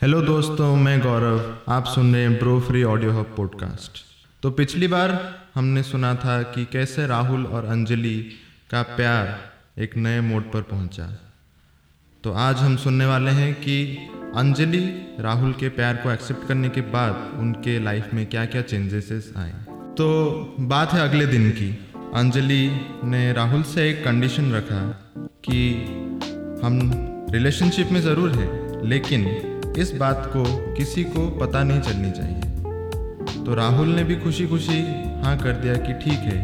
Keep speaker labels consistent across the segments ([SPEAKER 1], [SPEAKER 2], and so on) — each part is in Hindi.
[SPEAKER 1] हेलो दोस्तों, मैं गौरव, आप सुन रहे हैं bro free audio hub podcast तो पिछली बार हमने सुना था कि कैसे राहुल और अंजलि का प्यार एक नए मोड पर पहुँचा। तो आज हम सुनने वाले हैं कि अंजलि राहुल के प्यार को एक्सेप्ट करने के बाद उनके लाइफ में क्या क्या चेंजेस आए। तो बात है अगले दिन की। अंजलि ने राहुल से एक कंडीशन रखा कि हम रिलेशनशिप में ज़रूर है, लेकिन इस बात को किसी को पता नहीं चलनी चाहिए। तो राहुल ने भी खुशी खुशी हाँ कर दिया कि ठीक है,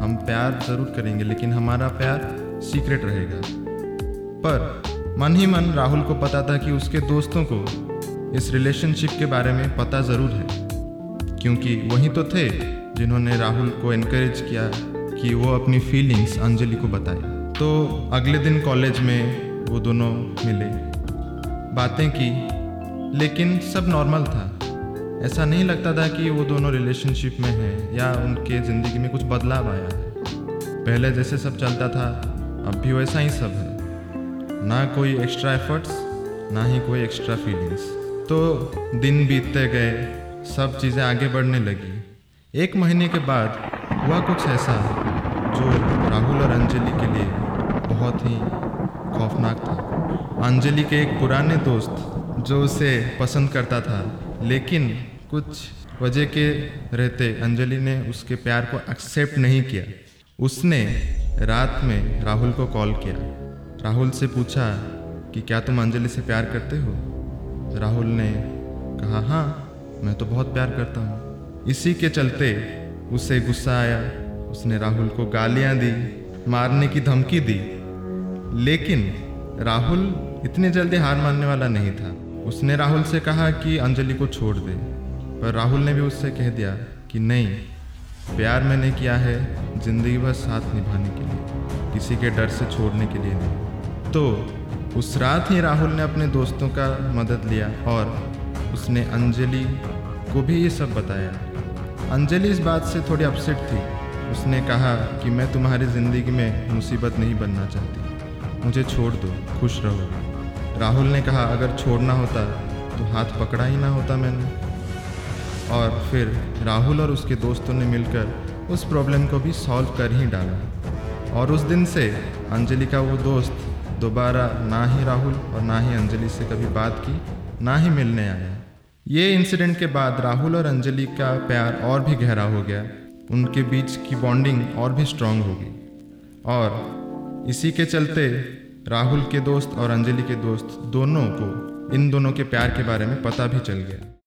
[SPEAKER 1] हम प्यार ज़रूर करेंगे, लेकिन हमारा प्यार सीक्रेट रहेगा। पर मन ही मन राहुल को पता था कि उसके दोस्तों को इस रिलेशनशिप के बारे में पता ज़रूर है। क्योंकि वही तो थे जिन्होंने राहुल को इनक्रेज किया कि वो अपनी फीलिंग्स अंजलि को बताए। तो अगले दिन कॉलेज में वो दोनों मिले। बातें की लेकिन सब नॉर्मल था। ऐसा नहीं लगता था कि वो दोनों रिलेशनशिप में हैं या उनके ज़िंदगी में कुछ बदलाव आया है। पहले जैसे सब चलता था, अब भी वैसा ही सब है। ना कोई एक्स्ट्रा एफर्ट्स ना ही कोई एक्स्ट्रा फीलिंग्स तो दिन बीतते गए, सब चीज़ें आगे बढ़ने लगी। एक महीने के बाद हुआ कुछ ऐसा जो राहुल और अंजलि के लिए बहुत ही खौफनाक था। अंजलि के एक पुराने दोस्त जो उसे पसंद करता था। लेकिन कुछ वजह के रहते अंजलि ने उसके प्यार को एक्सेप्ट नहीं किया। उसने रात में राहुल को कॉल किया। राहुल से पूछा कि क्या तुम अंजलि से प्यार करते हो? राहुल ने कहा हाँ मैं तो बहुत प्यार करता हूँ। इसी के चलते उसे गुस्सा आया। उसने राहुल को गालियाँ दी, मारने की धमकी दी। लेकिन राहुल इतने जल्दी हार मानने वाला नहीं था। उसने राहुल से कहा कि अंजलि को छोड़ दे, पर राहुल ने भी उससे कह दिया कि नहीं, प्यार मैंने किया है ज़िंदगी भर साथ निभाने के लिए, किसी के डर से छोड़ने के लिए नहीं। तो उस रात ही राहुल ने अपने दोस्तों का मदद लिया और उसने अंजलि को भी ये सब बताया। अंजलि इस बात से थोड़ी अपसेट थी। उसने कहा कि मैं तुम्हारी ज़िंदगी में मुसीबत नहीं बनना चाहती। मुझे छोड़ दो, खुश रहो। राहुल ने कहा, अगर छोड़ना होता तो हाथ पकड़ा ही ना होता मैंने। और फिर राहुल और उसके दोस्तों ने मिलकर उस प्रॉब्लम को भी सॉल्व कर ही डाला। और उस दिन से अंजलि का वो दोस्त दोबारा ना ही राहुल और ना ही अंजलि से कभी बात की, ना ही मिलने आया। ये इंसिडेंट के बाद राहुल और अंजलि का प्यार और भी गहरा हो गया। उनके बीच की बॉन्डिंग और भी स्ट्रांग हो गई और इसी के चलते राहुल के दोस्त और अंजलि के दोस्त दोनों को इन दोनों के प्यार के बारे में पता भी चल गया।